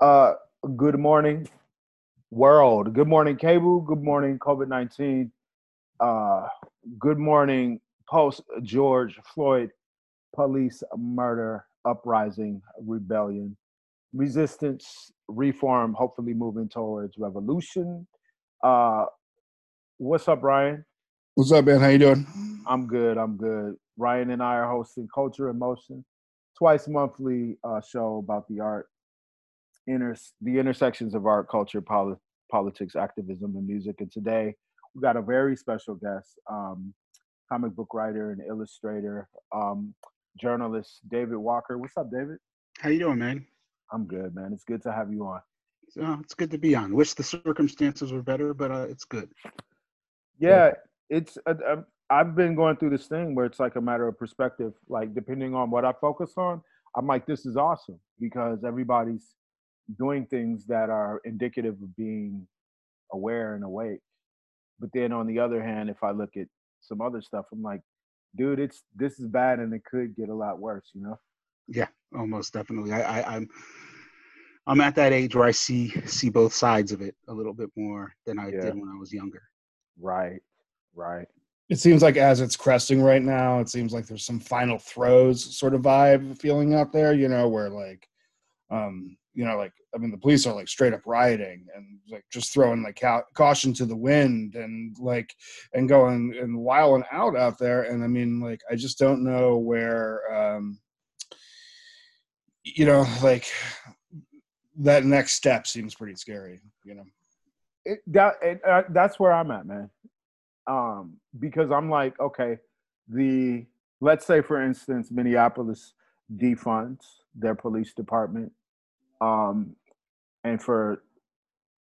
Uh, good morning, world. Good morning, cable. Good morning, COVID nineteen. Uh, good morning, post George Floyd police murder uprising rebellion resistance reform hopefully moving towards revolution uh what's up ryan what's up man how you doing i'm good i'm good ryan and i are hosting culture in motion twice monthly uh show about the art inter the intersections of art culture poli- politics activism and music and today we got a very special guest um comic book writer and illustrator um journalist david walker what's up david how you doing man I'm good, man. It's good to have you on. Uh, it's good to be on. Wish the circumstances were better, but uh, it's good. Yeah, it's. Uh, um, I've been going through this thing where it's like a matter of perspective. Like depending on what I focus on, I'm like, this is awesome because everybody's doing things that are indicative of being aware and awake. But then on the other hand, if I look at some other stuff, I'm like, dude, it's this is bad and it could get a lot worse, you know? Yeah, almost definitely. I, I I'm I'm at that age where I see see both sides of it a little bit more than I yeah. did when I was younger. Right, right. It seems like as it's cresting right now, it seems like there's some final throes sort of vibe feeling out there, you know, where like, um, you know, like I mean, the police are like straight up rioting and like just throwing like ca- caution to the wind and like and going and wiling out out there. And I mean, like I just don't know where, um, you know, like that next step seems pretty scary, you know. It, that it, uh, that's where I'm at, man. Um, because I'm like, okay, the let's say for instance, Minneapolis defunds their police department, um, and for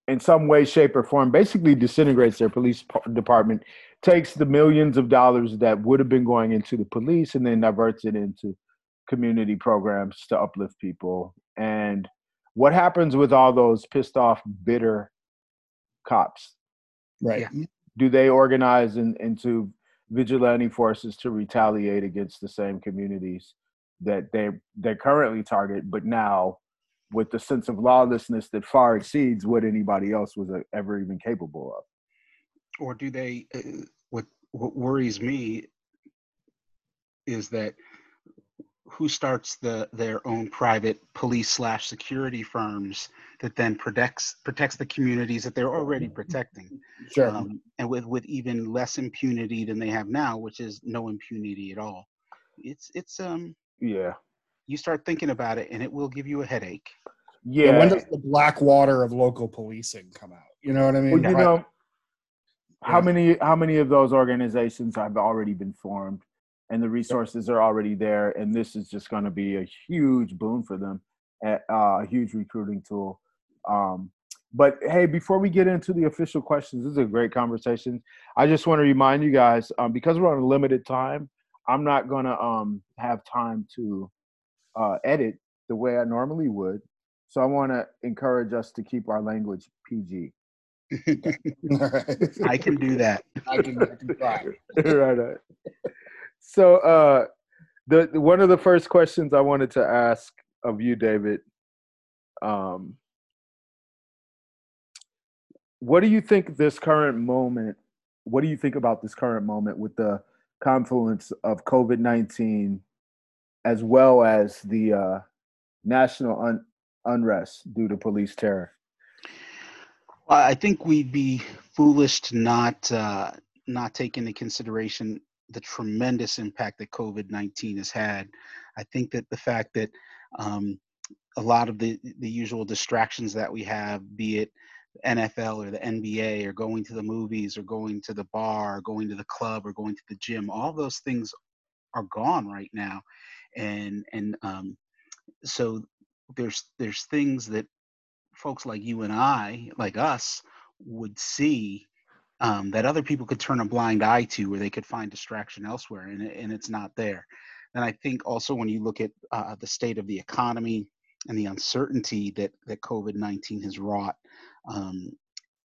in some way, shape, or form, basically disintegrates their police department, takes the millions of dollars that would have been going into the police and then diverts it into community programs to uplift people. And what happens with all those pissed off, bitter cops? Right. Yeah. Do they organize in, into vigilante forces to retaliate against the same communities that they they currently target, but now with the sense of lawlessness that far exceeds what anybody else was uh, ever even capable of? Or do they? Uh, what what worries me is that who starts the their own private police slash security firms that then protects protects the communities that they're already protecting sure um, and with with even less impunity than they have now which is no impunity at all it's it's um yeah you start thinking about it and it will give you a headache. Yeah. When does the Blackwater of local policing come out? You know what i mean? Well, you know how many how many of those organizations have already been formed and the resources are already there and this is just going to be a huge boon for them uh, a huge recruiting tool. Um, but hey before we get into the official questions this is a great conversation. I just want to remind you guys um, because we're on a limited time i'm not going to um, have time to uh, edit the way i normally would so i want to encourage us to keep our language pg I can do that. I can, I can try. right, right. So, uh, the, the, one of the first questions I wanted to ask of you, David, um, what do you think this current moment? What do you think about this current moment with the confluence of COVID nineteen, as well as the uh, national un- unrest due to police terror? I think we'd be foolish to not uh, not take into consideration the tremendous impact that COVID 19 has had. I think that the fact that um, a lot of the, the usual distractions that we have, be it NFL or the NBA or going to the movies or going to the bar or going to the club or going to the gym, all those things are gone right now. And, and um, so there's, there's things that folks like you and I, like us, would see um, that other people could turn a blind eye to where they could find distraction elsewhere and, and it's not there and i think also when you look at uh, the state of the economy and the uncertainty that that covid-19 has wrought um,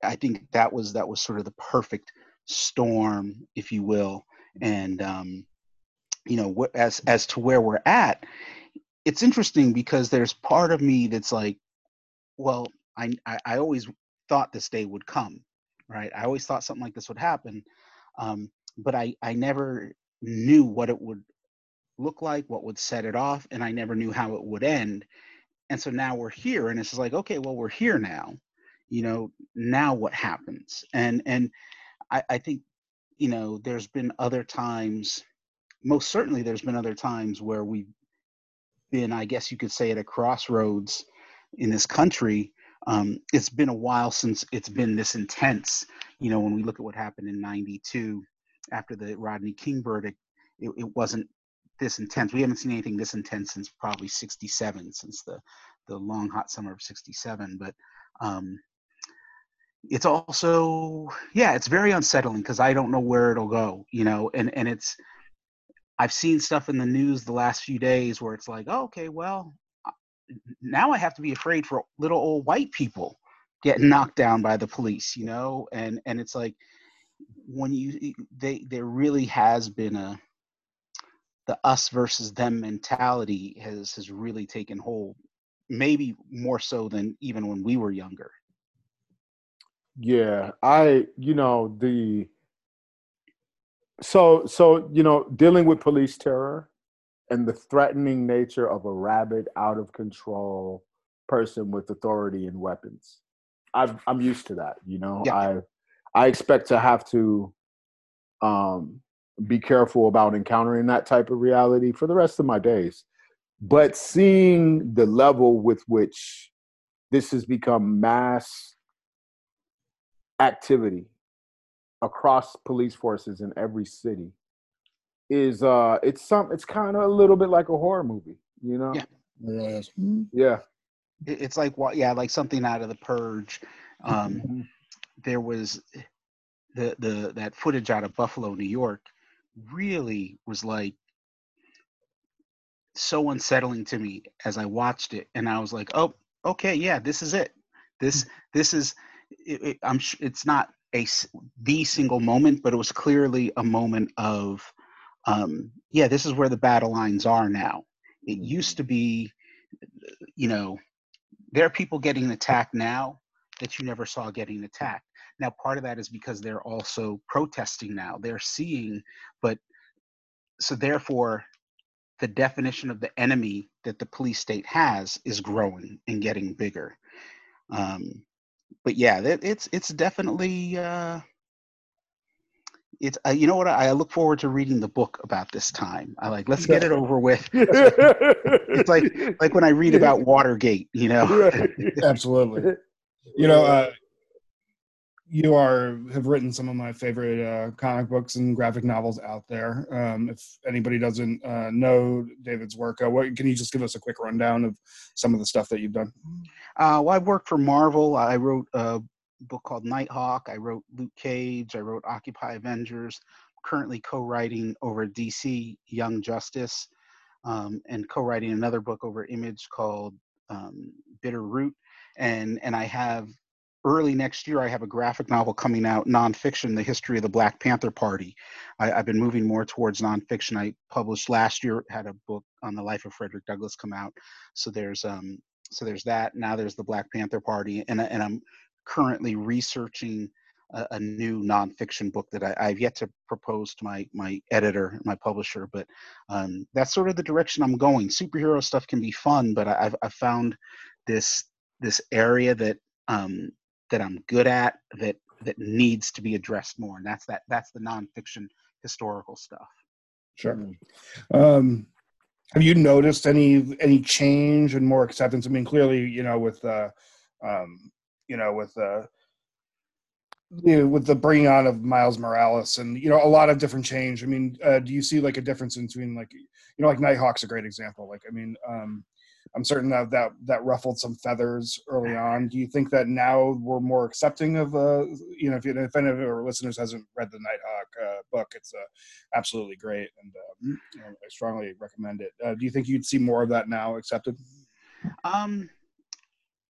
i think that was that was sort of the perfect storm if you will and um, you know as as to where we're at it's interesting because there's part of me that's like well, I, I, I always thought this day would come, right? I always thought something like this would happen, um, but I, I never knew what it would look like, what would set it off, and I never knew how it would end. And so now we're here, and it's like, okay, well, we're here now. You know, now what happens? And and I, I think, you know, there's been other times, most certainly there's been other times where we've been, I guess you could say, at a crossroads in this country. Um, it's been a while since it's been this intense. You know, when we look at what happened in '92 after the Rodney King verdict, it, it wasn't this intense. We haven't seen anything this intense since probably '67, since the the long hot summer of '67. But um, it's also, yeah, it's very unsettling because I don't know where it'll go. You know, and and it's I've seen stuff in the news the last few days where it's like, oh, okay, well, uh, now I have to be afraid for little old white people getting knocked down by the police, you know, and and it's like when you they there really has been a the us versus them mentality has has really taken hold maybe more so than even when we were younger. Yeah i you know the so so you know dealing with police terror and the threatening nature of a rabid out of control person with authority and weapons i i'm used to that you know yeah. i i expect to have to um be careful about encountering that type of reality for the rest of my days. But seeing the level with which this has become mass activity across police forces in every city is uh it's some it's kind of a little bit like a horror movie, you know? Yeah. really is. Yeah. It's like what yeah, like something out of the purge. Um mm-hmm. there was the the that footage out of Buffalo, New York really was like so unsettling to me as I watched it, and I was like, "Oh, okay, yeah, this is it. This this is. It, it, I'm. It's not a the single moment, but it was clearly a moment of, um, yeah, this is where the battle lines are now. It used to be, you know, there are people getting attacked now that you never saw getting attacked. Now, part of that is because they're also protesting now. They're seeing, but so therefore, the definition of the enemy that the police state has is growing and getting bigger. Um, but yeah, it, it's it's definitely uh, it's uh, you know what I, I, look forward to reading the book about this time. I like let's get it over with. it's like like when I read about Watergate, you know. Absolutely. You know, uh, you are have written some of my favorite uh, comic books and graphic novels out there. Um, if anybody doesn't uh, know David's work, uh, what can you just give us a quick rundown of some of the stuff that you've done? Uh, well, I've worked for Marvel. I wrote a book called Nighthawk. I wrote Luke Cage. I wrote Occupy Avengers. currently co-writing over DC Young Justice, um, and co-writing another book over Image called um, Bitter Root. And and I have early next year, I have a graphic novel coming out, nonfiction, the history of the Black Panther Party. I, have been moving more towards nonfiction. I published last year, had a book on the life of Frederick Douglass come out. So there's um, so there's that. Now there's the Black Panther Party, and and I'm currently researching a, a new nonfiction book that I, have yet to propose to my my editor, my publisher. But um, that's sort of the direction I'm going. Superhero stuff can be fun, but I, I've I've found this this area that um, that I'm good at that that needs to be addressed more, and that's that that's the nonfiction historical stuff. Sure. Um, have you noticed any any change and more acceptance? I mean, clearly, you know, with uh, um, you know, with uh, you know, with the bringing on of Miles Morales and you know a lot of different change. I mean, uh, do you see like a difference between like you know like Nighthawk's a great example. Like I mean, um, I'm certain that that that ruffled some feathers early on. Do you think that now we're more accepting of uh you know if, you, if any of our listeners hasn't read the Nighthawk uh, book, it's uh, absolutely great and um, you know, I strongly recommend it. Uh, do you think you'd see more of that now accepted? Um,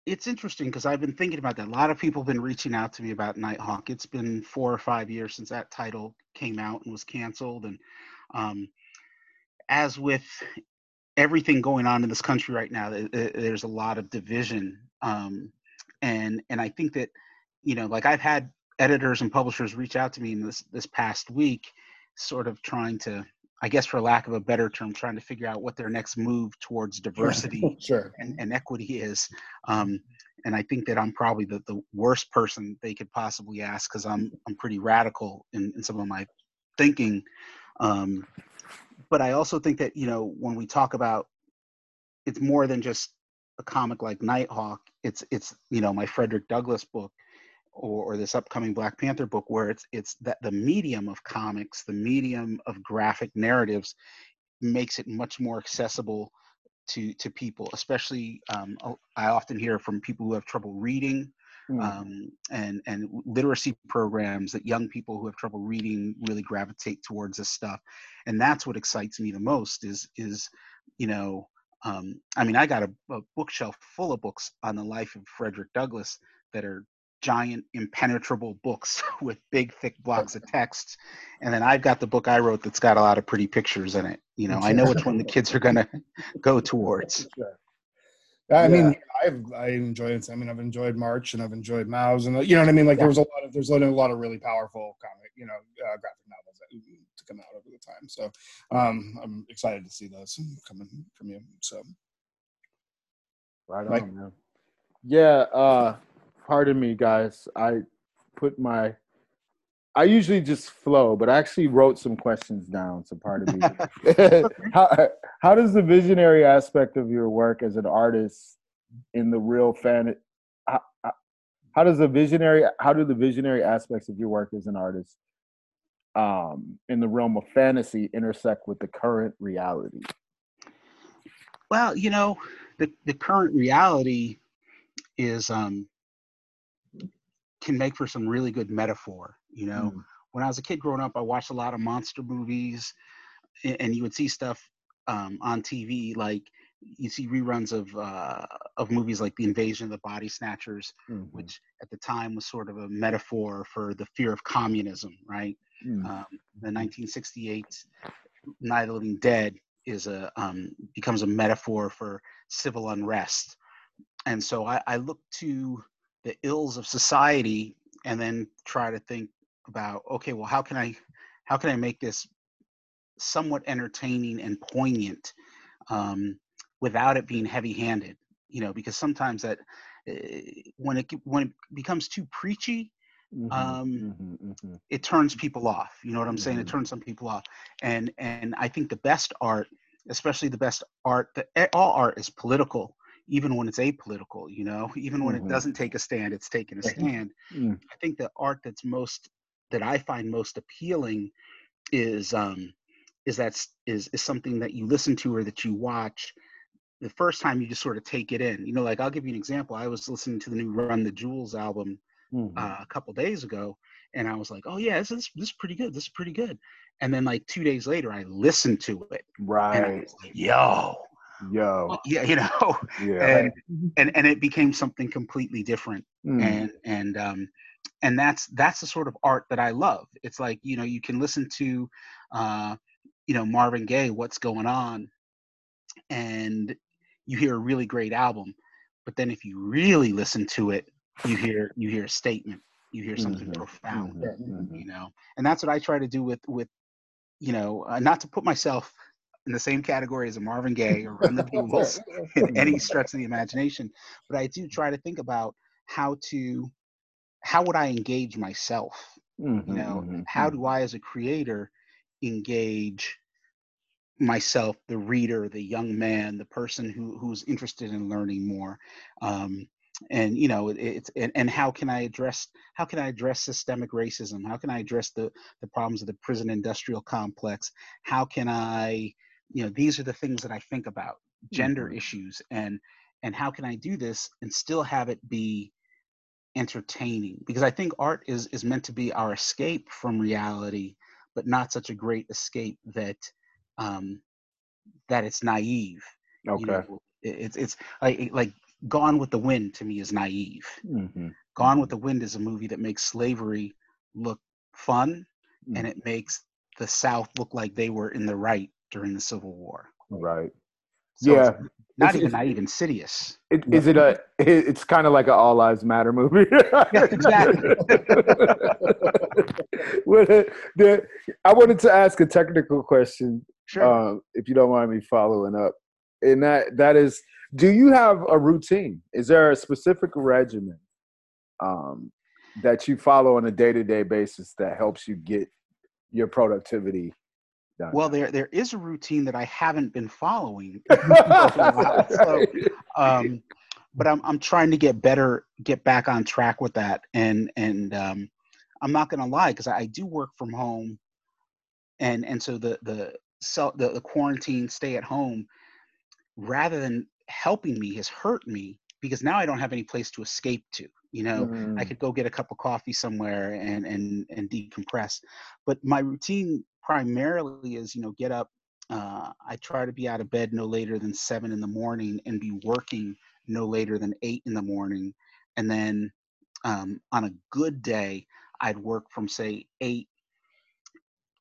it's interesting because I've been thinking about that. A lot of people have been reaching out to me about Nighthawk. It's been four or five years since that title came out and was canceled, and um, as with everything going on in this country right now, there's a lot of division um, and and I think that you know like I've had editors and publishers reach out to me in this this past week, sort of trying to I guess for lack of a better term, trying to figure out what their next move towards diversity sure. and, and equity is. Um, and I think that I'm probably the, the worst person they could possibly ask because I'm I'm pretty radical in, in some of my thinking. Um, but I also think that you know when we talk about it's more than just a comic like Nighthawk. It's it's you know my Frederick Douglass book or, or this upcoming Black Panther book where it's it's that the medium of comics, the medium of graphic narratives makes it much more accessible to to people especially um, i often hear from people who have trouble reading mm. um, and and literacy programs that young people who have trouble reading really gravitate towards this stuff and that's what excites me the most is is you know um, i mean i got a, a bookshelf full of books on the life of frederick douglass that are giant impenetrable books with big thick blocks of text and then i've got the book i wrote that's got a lot of pretty pictures in it you know i know which one the kids are going to go towards i mean i've i enjoyed it i mean i've enjoyed march and i've enjoyed Maus and you know what i mean? Like yeah. there was a lot of there's a lot of really powerful comic you know uh, graphic novels that, to come out over the time. So um i'm excited to see those coming from you. So. Right on man. Yeah uh pardon me, guys. I put my I usually just flow, but I actually wrote some questions down. So pardon me. how how does the visionary aspect of your work as an artist in the real fan how, how does the visionary how do the visionary aspects of your work as an artist um, in the realm of fantasy intersect with the current reality? Well, you know, the, the current reality is um, can make for some really good metaphor. You know, mm. when I was a kid growing up, I watched a lot of monster movies, and you would see stuff um, on TV like you see reruns of uh, of movies like The Invasion of the Body Snatchers, mm-hmm. which at the time was sort of a metaphor for the fear of communism, right? Mm. Um, the 1968 Night of the Living Dead is a um, becomes a metaphor for civil unrest, and so I, I look to the ills of society and then try to think about okay well how can i how can i make this somewhat entertaining and poignant um, without it being heavy handed you know because sometimes that uh, when it when it becomes too preachy mm-hmm, um, mm-hmm, mm-hmm. it turns people off you know what i'm saying it mm-hmm. turns some people off and and i think the best art especially the best art that all art is political even when it's apolitical, you know, even when mm-hmm. it doesn't take a stand, it's taking a stand. Mm. I think the art that's most that I find most appealing is um is that is is something that you listen to or that you watch the first time you just sort of take it in. You know, like I'll give you an example. I was listening to the new Run the Jewels album mm-hmm. uh, a couple days ago, and I was like, "Oh yeah, this is this is pretty good. This is pretty good." And then like two days later, I listened to it. Right. Like, Yo, yo yeah you know yeah and and, and it became something completely different mm. and and um and that's that's the sort of art that i love it's like you know you can listen to uh you know marvin gaye what's going on and you hear a really great album but then if you really listen to it you hear you hear a statement you hear something mm-hmm. profound mm-hmm. you know and that's what i try to do with with you know uh, not to put myself in the same category as a Marvin Gaye or Run the in any stretch of the imagination. But I do try to think about how to how would I engage myself? Mm-hmm, you know, mm-hmm, how mm-hmm. do I as a creator engage myself, the reader, the young man, the person who who's interested in learning more? Um, and you know it's and, and how can i address how can i address systemic racism how can i address the the problems of the prison industrial complex how can i you know these are the things that i think about gender mm-hmm. issues and and how can i do this and still have it be entertaining because i think art is is meant to be our escape from reality but not such a great escape that um that it's naive okay you know, it's it's like like gone with the wind to me is naive mm-hmm. gone with the wind is a movie that makes slavery look fun mm-hmm. and it makes the south look like they were in the right during the Civil War. Right. So yeah. Not It's- even it's- naive, insidious. It, is it a? it- It's kind of like an All Lives Matter movie. Yeah, exactly. What a- the- I wanted to ask a technical question, Sure. um, if you don't mind me following up, and that that is, do you have a routine? Is there a specific regimen um, that you follow on a day to day basis that helps you get your productivity done? well, there there is a routine that I haven't been following. for a while, so, um, but I'm I'm trying to get better, get back on track with that, and and um, I'm not gonna lie because I, I do work from home, and and so the the self the, the quarantine stay at home, rather than helping me, has hurt me because now I don't have any place to escape to. You know, I Mm, could go get a cup of coffee somewhere and and and decompress. But my routine primarily is, you know, get up. Uh, I try to be out of bed no later than seven in the morning and be working no later than eight in the morning. And then um, on a good day, I'd work from say eight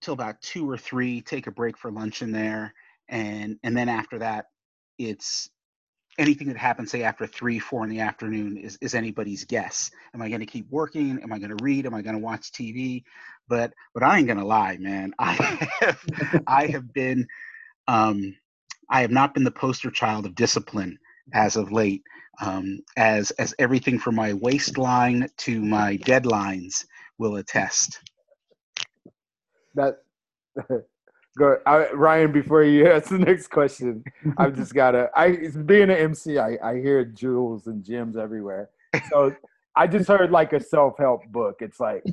till about two or three, take a break for lunch in there, and and then after that, it's anything that happens say after three four in the afternoon is, is anybody's guess. Am i going to keep working? Am i going to read? Am i going to watch tv but but i ain't going to lie man. I have i have been um i have not been the poster child of discipline as of late. Um as as everything from my waistline to my deadlines will attest. That go I, Ryan. Before you ask the next question, I've just gotta. I being an MC. I I hear jewels and gems everywhere. So I just heard like a self help book. It's like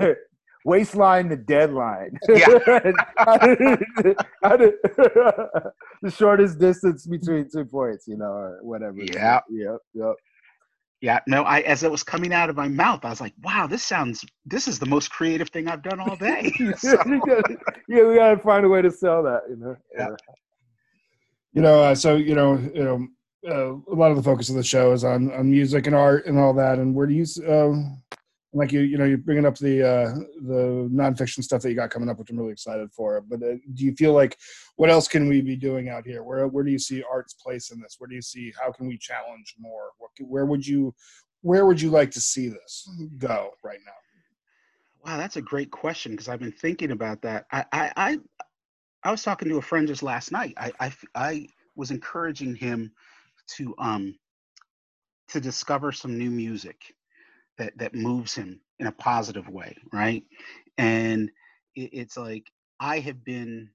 waistline the deadline. Yeah. the shortest distance between two points, you know, or whatever. Yeah. Yep. Yep. Yeah no i as it was coming out of my mouth i was like wow this sounds this is the most creative thing i've done all day So- yeah, we gotta find a way to sell that. You know. Yeah. you know uh, so you know you know uh, a lot of the focus of the show is on on music and art and all that and where do you um like you you know you're bringing up the uh the nonfiction stuff that you got coming up which i'm really excited for but uh, do you feel like what else can we be doing out here? Where where do you see art's place in this? Where do you see how can we challenge more? Where would you where would you like to see this go right now? Wow, that's a great question because I've been thinking about that. I, I, I, I was talking to a friend just last night. I I was encouraging him to, um, to discover some new music that that moves him in a positive way, right? And it, it's like I have been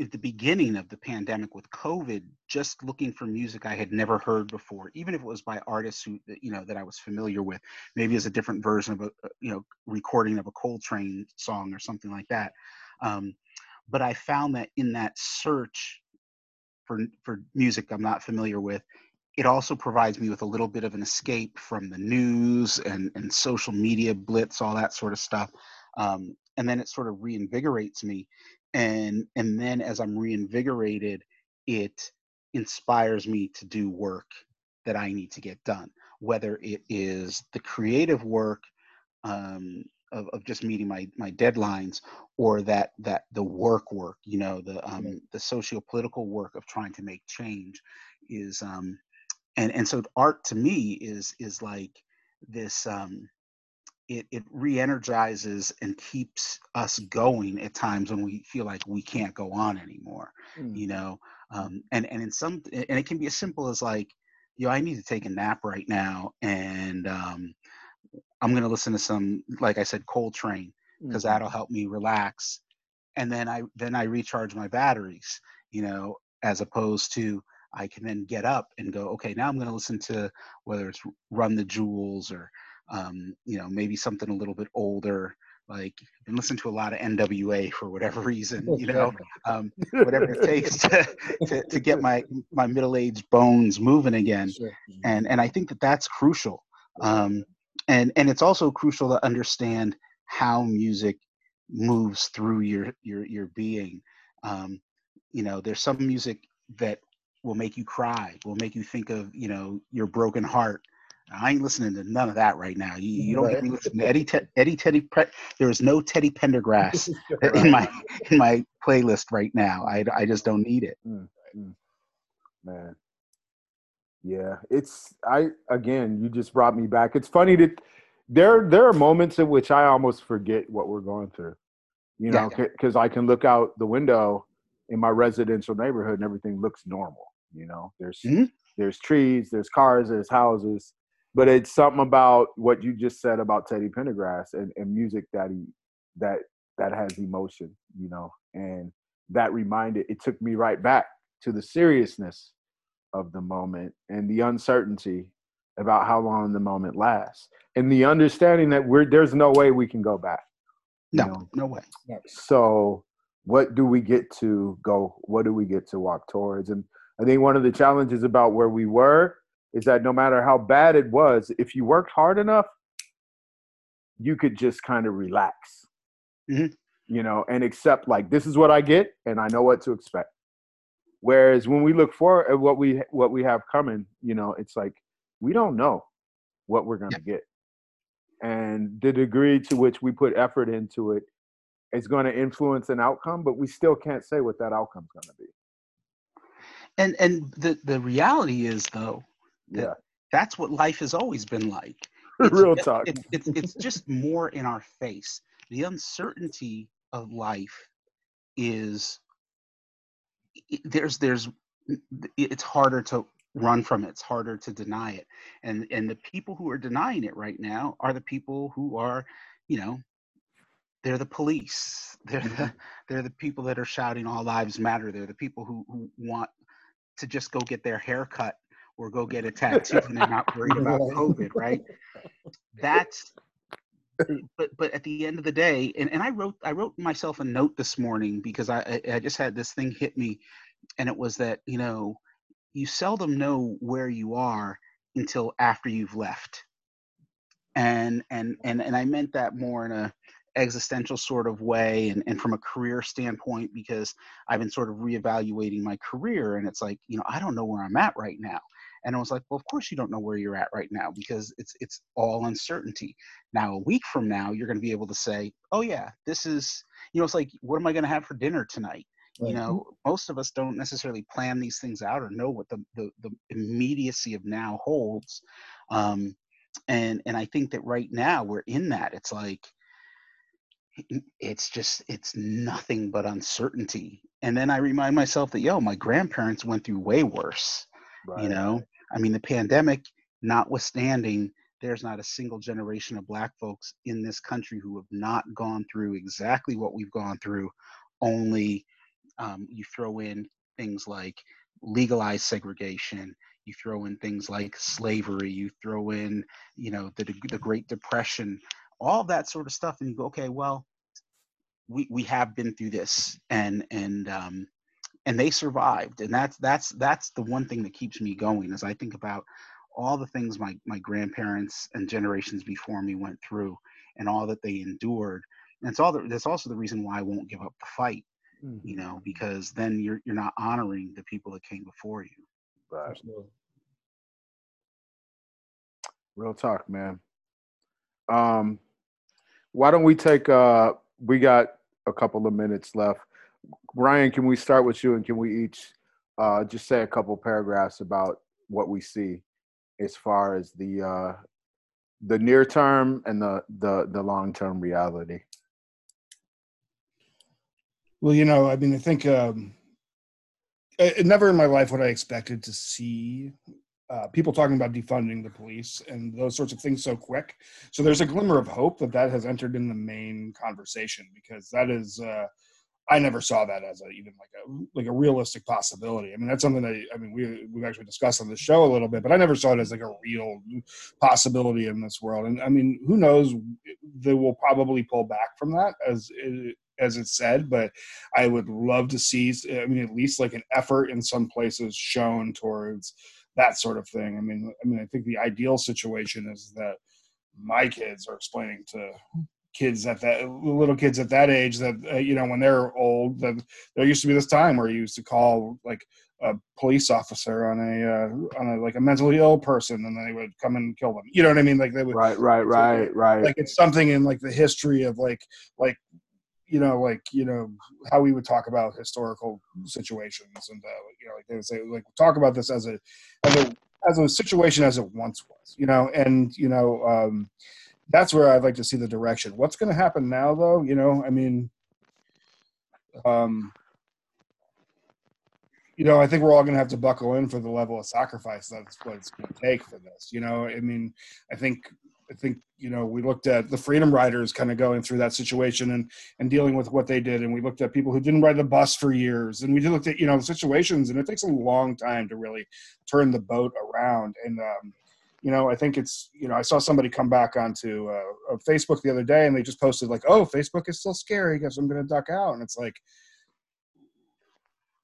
at the beginning of the pandemic with COVID, just looking for music I had never heard before, even if it was by artists who you know that I was familiar with, maybe as a different version of a a, you know recording of a Coltrane song or something like that. Um, but I found that in that search for for music I'm not familiar with, it also provides me with a little bit of an escape from the news and and social media blitz, all that sort of stuff. Um, and then it sort of reinvigorates me and and then as i'm reinvigorated it inspires me to do work that i need to get done whether it is the creative work um, of, of just meeting my my deadlines or that that the work work you know the um, the socio-political work of trying to make change is um and and so art to me is is like this um it, it re-energizes and keeps us going at times when we feel like we can't go on anymore Mm. you know um, and and in some and it can be as simple as like yo i need to take a nap right now and um, i'm going to listen to some like i said coltrane because Mhm. that'll help me relax and then i then i recharge my batteries you know as opposed to i can then get up and go okay now i'm going to listen to whether it's run the jewels or um, you know maybe something a little bit older like i've been listening to a lot of nwa for whatever reason you know um, whatever it takes to, to, to get my my middle-aged bones moving again Sure. and and I think that that's crucial. Um, and and it's also crucial to understand how music moves through your your your being. Um, you know, there's some music that will make you cry, will make you think of you know your broken heart. I ain't listening to none of that right now. You, you don't get me listening to Eddie Te- Eddie Teddy. Pre- there is no Teddy Pendergrass in my in my playlist right now. I I just don't need it. Mm, mm. man. Yeah, it's I again. You just brought me back. It's funny that there there are moments in which I almost forget what we're going through. You know, because yeah. I can look out the window in my residential neighborhood and everything looks normal. You know, there's mm-hmm. there's trees, there's cars, there's houses, but it's something about what you just said about Teddy Pendergrass and, and music that he that that has emotion. You know, and that reminded it took me right back to the seriousness of the moment and the uncertainty about how long the moment lasts and the understanding that we're there's no way we can go back no know? no way so what do we get to go what do we get to walk towards and i think one of the challenges about where we were is that no matter how bad it was if you worked hard enough you could just kind of relax mm-hmm. you know and accept like this is what i get and i know what to expect Whereas when we look forward at what we what we have coming, you know, it's like we don't know what we're going to yeah. get, and the degree to which we put effort into it is going to influence an outcome, but we still can't say what that outcome's going to be. And and the the reality is though, that yeah, that's what life has always been like. It's, Real talk. It, it's it's just more in our face. The uncertainty of life is there's there's it's harder to run from it. It's harder to deny it. And and the people who are denying it right now are the people who are, you know, they're the police. They're the, mm-hmm. they're the people that are shouting all lives matter. They're the people who, who want to just go get their hair cut or go get a tattoo and they're not worried about COVID, right? That's but but at the end of the day, and, and I wrote I wrote myself a note this morning because I I just had this thing hit me, and it was that you know you seldom know where you are until after you've left, and and and and I meant that more in a existential sort of way and, and from a career standpoint because I've been sort of reevaluating my career and it's like, you know, I don't know where I'm at right now. And I was like, well, of course you don't know where you're at right now because it's it's all uncertainty. Now a week from now, you're going to be able to say, oh yeah, this is, you know, it's like, what am I going to have for dinner tonight? You know, most of us don't necessarily plan these things out or know what the the, the immediacy of now holds. Um, and and I think that right now we're in that. It's like it's just it's nothing but uncertainty and then i remind myself that yo my grandparents went through way worse right. you know I mean, the pandemic notwithstanding, there's not a single generation of black folks in this country who have not gone through exactly what we've gone through. Only um, you throw in things like legalized segregation, you throw in things like slavery, you throw in, you know, the, the Great Depression, all that sort of stuff, and you go, okay, well, we, we have been through this, and and um, and they survived and that's that's that's the one thing that keeps me going as i think about all the things my my grandparents and generations before me went through and all that they endured and it's all the, that's also the reason why i won't give up the fight mm-hmm. you know because then you're you're not honoring the people that came before you right. real talk man um why don't we take uh we got a couple of minutes left Ryan, can we start with you and can we each uh, just say a couple paragraphs about what we see as far as the uh, the near term and the the, the long term reality? Well, you know, I mean, I think um, I, never in my life would I expected to see uh, people talking about defunding the police and those sorts of things so quick. So there's a glimmer of hope that that has entered in the main conversation because that is. Uh, I never saw that as a, even like a like a realistic possibility. I mean, that's something that I mean we we've actually discussed on the show a little bit, but I never saw it as like a real possibility in this world. And I mean, who knows? They will probably pull back from that as as it's said, but I would love to see. I mean, at least like an effort in some places shown towards that sort of thing. I mean, I mean, I think the ideal situation is that my kids are explaining to kids at that little kids at that age that uh, you know when they're old that there used to be this time where you used to call like a police officer on a uh, on a like a mentally ill person and then they would come and kill them. You know what i mean? Like they would right right right right. like it's something in like the history of like like you know, like you know how we would talk about historical situations, and uh, you know, like they would say, like talk about this as a as a as a situation as it once was, you know, and you know, um, that's where I'd like to see the direction. What's going to happen now, though? You know, I mean, um, you know, I think we're all going to have to buckle in for the level of sacrifice that's what it's going to take for this. You know, I mean, I think, I think, you know, we looked at the Freedom Riders kind of going through that situation and and dealing with what they did, and we looked at people who didn't ride the bus for years, and we looked at you know situations, and it takes a long time to really turn the boat around. And um, you know, I think it's you know, I saw somebody come back onto uh, Facebook the other day, and they just posted like, "Oh, Facebook is still scary because I'm going to duck out," and it's like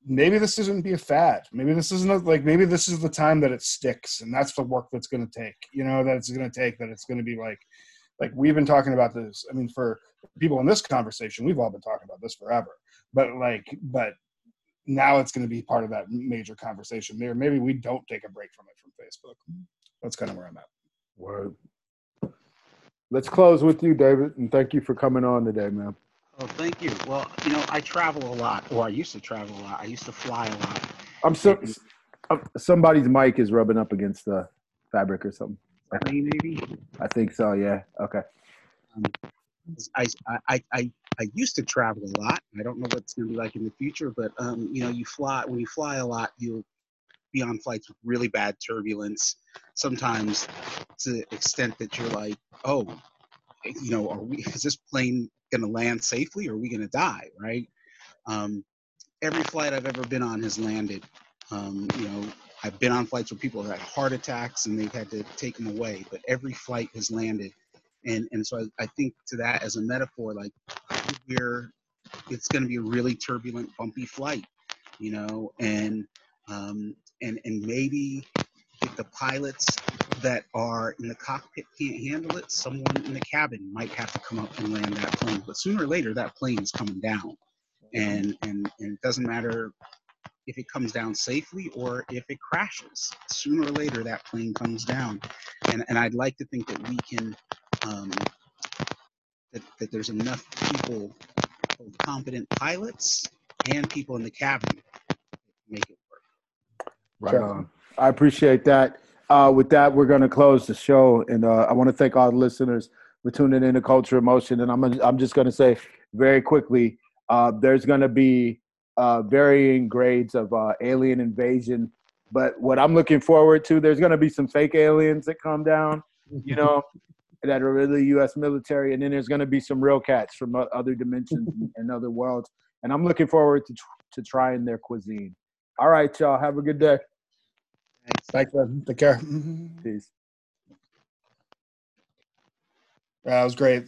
maybe this isn't be a fad. Maybe this isn't like maybe this is the time that it sticks, and that's the work that's going to take. You know, that it's going to take. That it's going to be like, like we've been talking about this. I mean, for people in this conversation, we've all been talking about this forever. But like, but now it's going to be part of that major conversation. There, maybe we don't take a break from it from Facebook. That's kind of where I'm at. Word. Let's close with you, David, and thank you for coming on today, man. Oh, thank you. Well, you know, I travel a lot, or I used to travel a lot. I used to fly a lot. I'm so somebody's mic is rubbing up against the fabric or something. Me, maybe. I think so. Yeah. Okay. Um, I, I, I, I used to travel a lot. I don't know what it's going to be like in the future, but um, you know, you fly when you fly a lot, you'll be on flights with really bad turbulence. Sometimes to the extent that you're like, oh, you know, are we? Is this plane going to land safely or are we going to die, right? Um, every flight I've ever been on has landed. Um, you know, I've been on flights where people have had heart attacks and they've had to take them away, but every flight has landed. And, and so I, I think to that as a metaphor, like we're, it's going to be a really turbulent, bumpy flight, you know, and, um, and, and maybe if the pilots that are in the cockpit can't handle it, someone in the cabin might have to come up and land that plane. But sooner or later, that plane is coming down, and and and it doesn't matter if it comes down safely or if it crashes. Sooner or later, that plane comes down, and and I'd like to think that we can. Um, that, that there's enough people, competent pilots and people in the cabin make it work. Right on. I appreciate that. Uh, with that, we're going to close the show, and uh, I want to thank all the listeners for tuning in to Culture in Motion. And I'm I'm just going to say very quickly, uh, there's going to be uh, varying grades of uh, alien invasion, but what I'm looking forward to, there's going to be some fake aliens that come down, you know, that are really U.S. military, and then there's going to be some real cats from other dimensions and other worlds, and I'm looking forward to to trying their cuisine. All right, y'all, have a good day. Thanks. man. Take care. Mm-hmm. Peace. That was great.